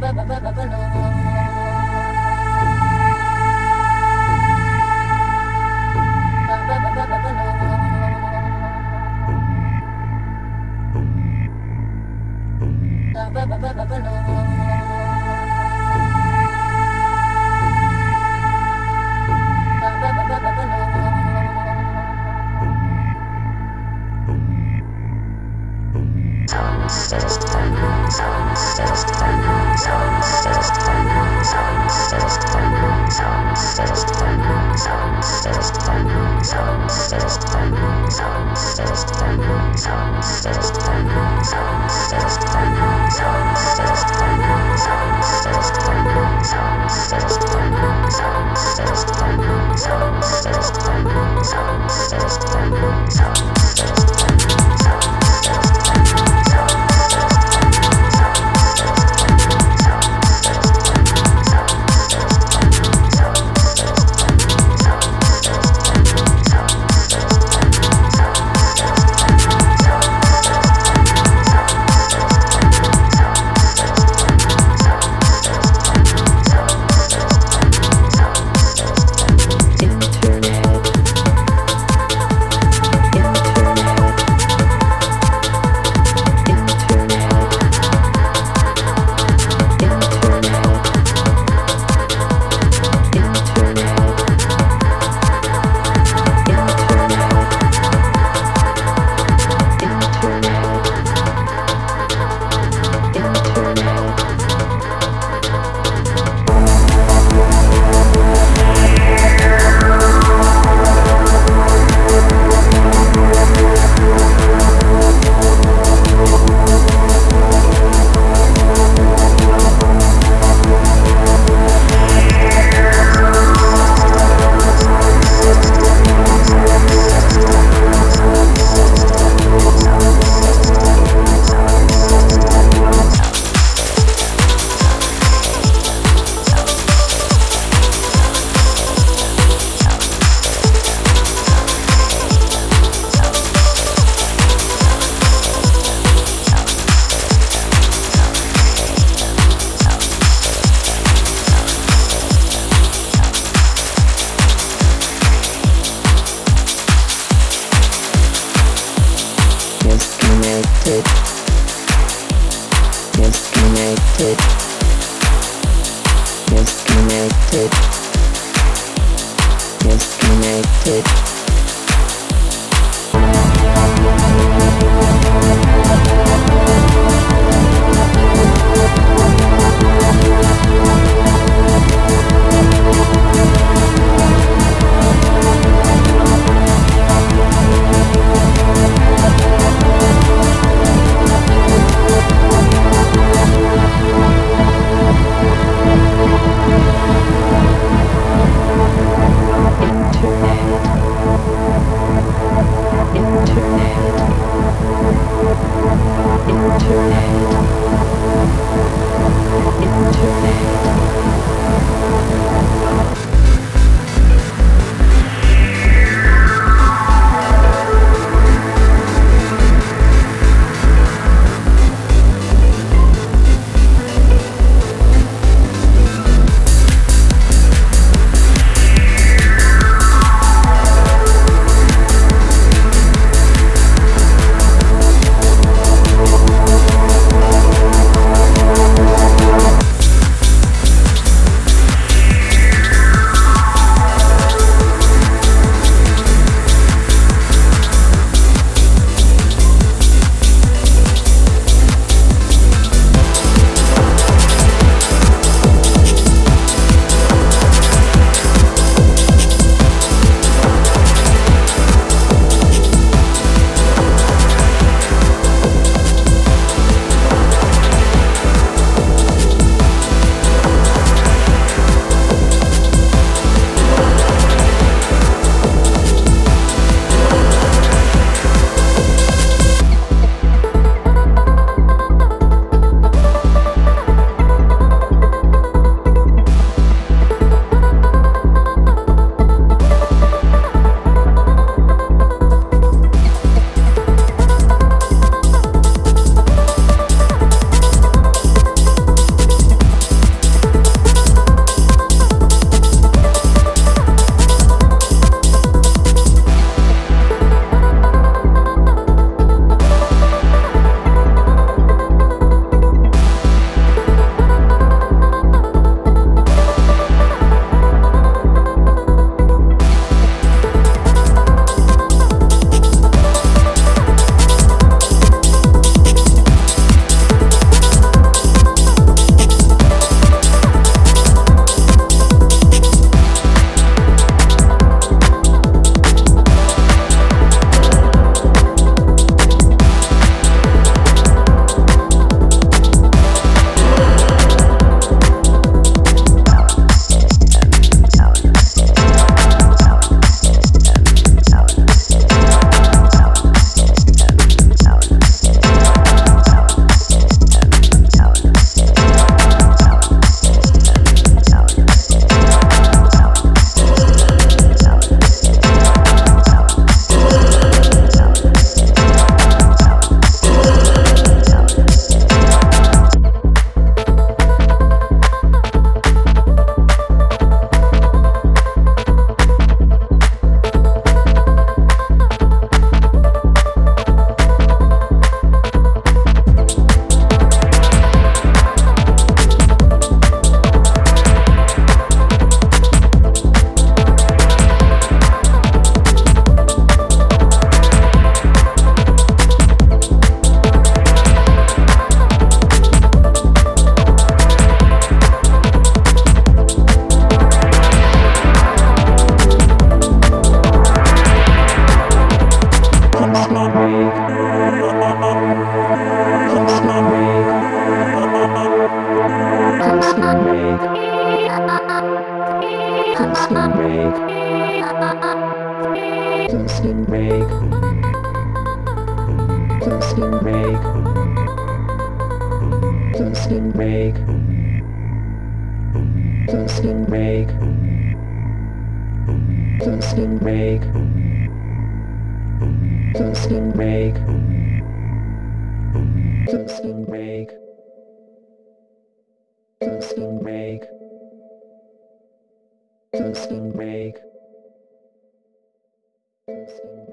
ba ba ba ba ba no. sounds, sounds, sounds, sounds, Music. Toasting break. Toasting break. Toasting break. Toasting break. Toasting break. Toasting break. Toasting break. Toasting break. Toasting break. Thank you.